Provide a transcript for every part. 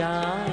家。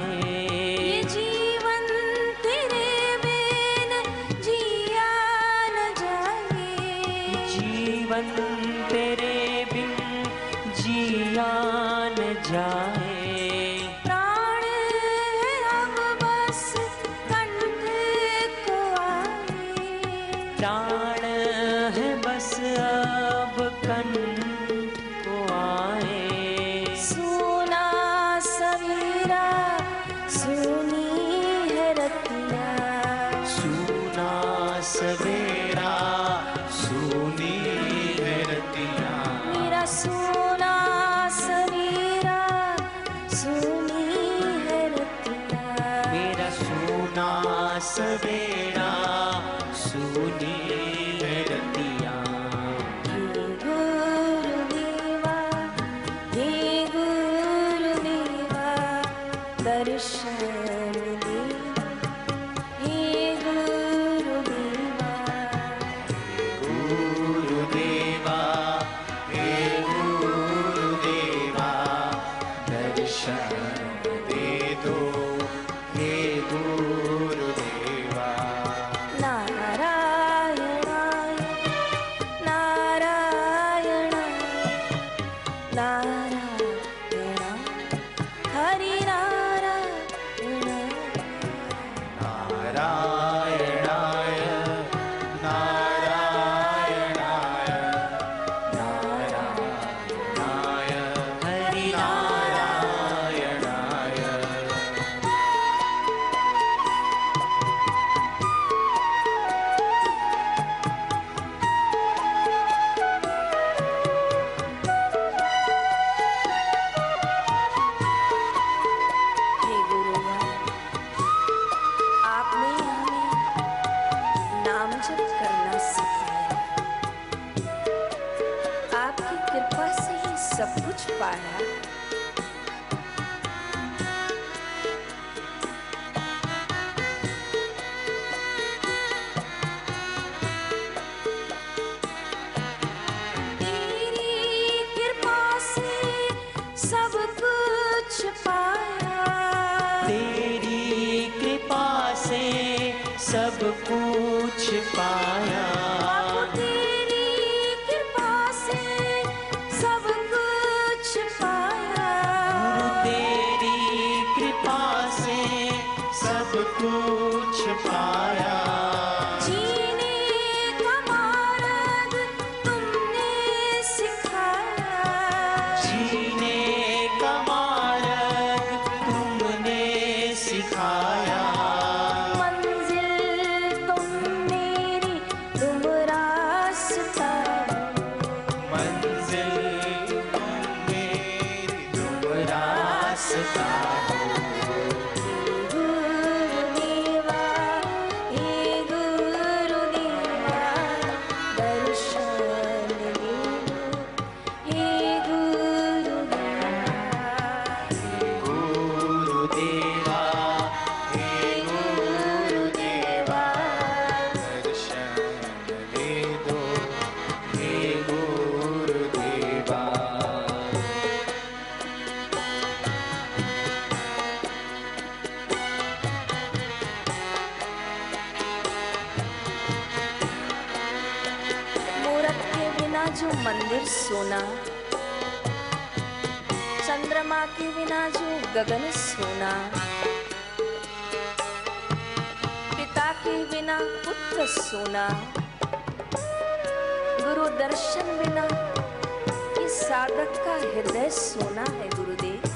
सुनी। गगन सोना। पिता के बिना पुत्र सोना। गुरु दर्शन बिना इस साधक का हृदय सोना है गुरुदेव।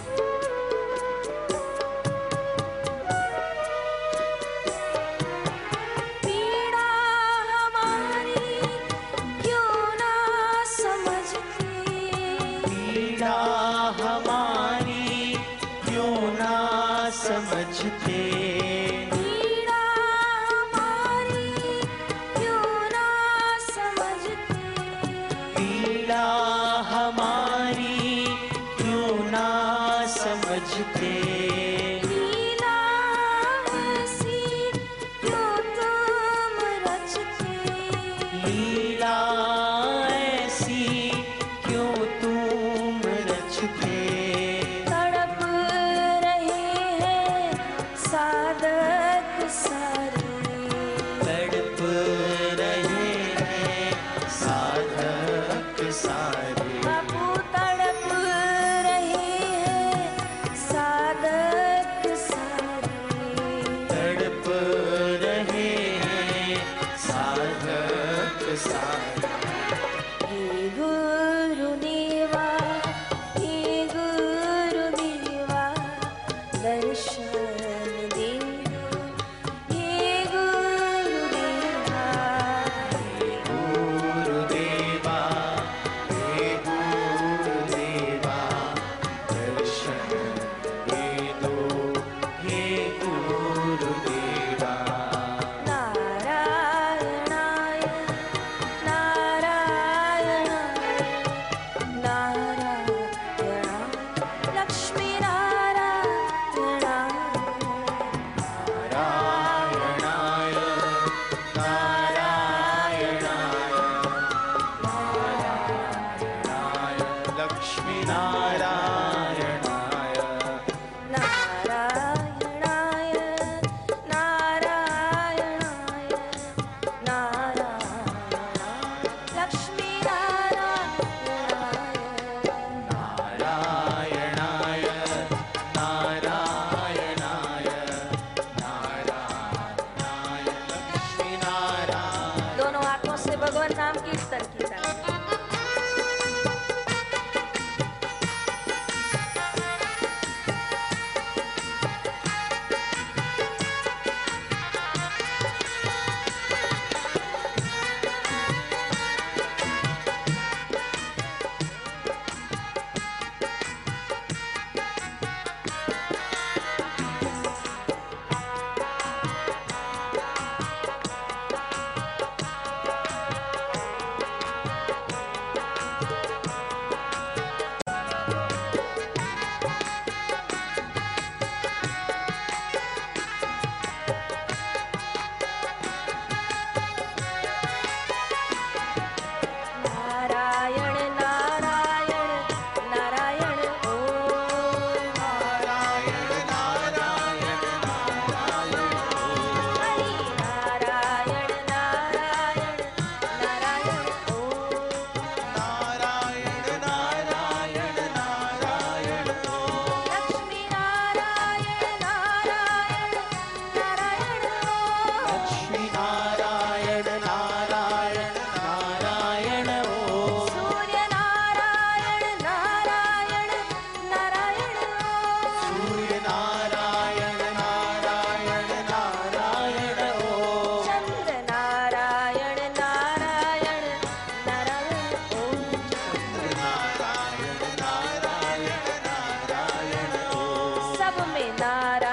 Menara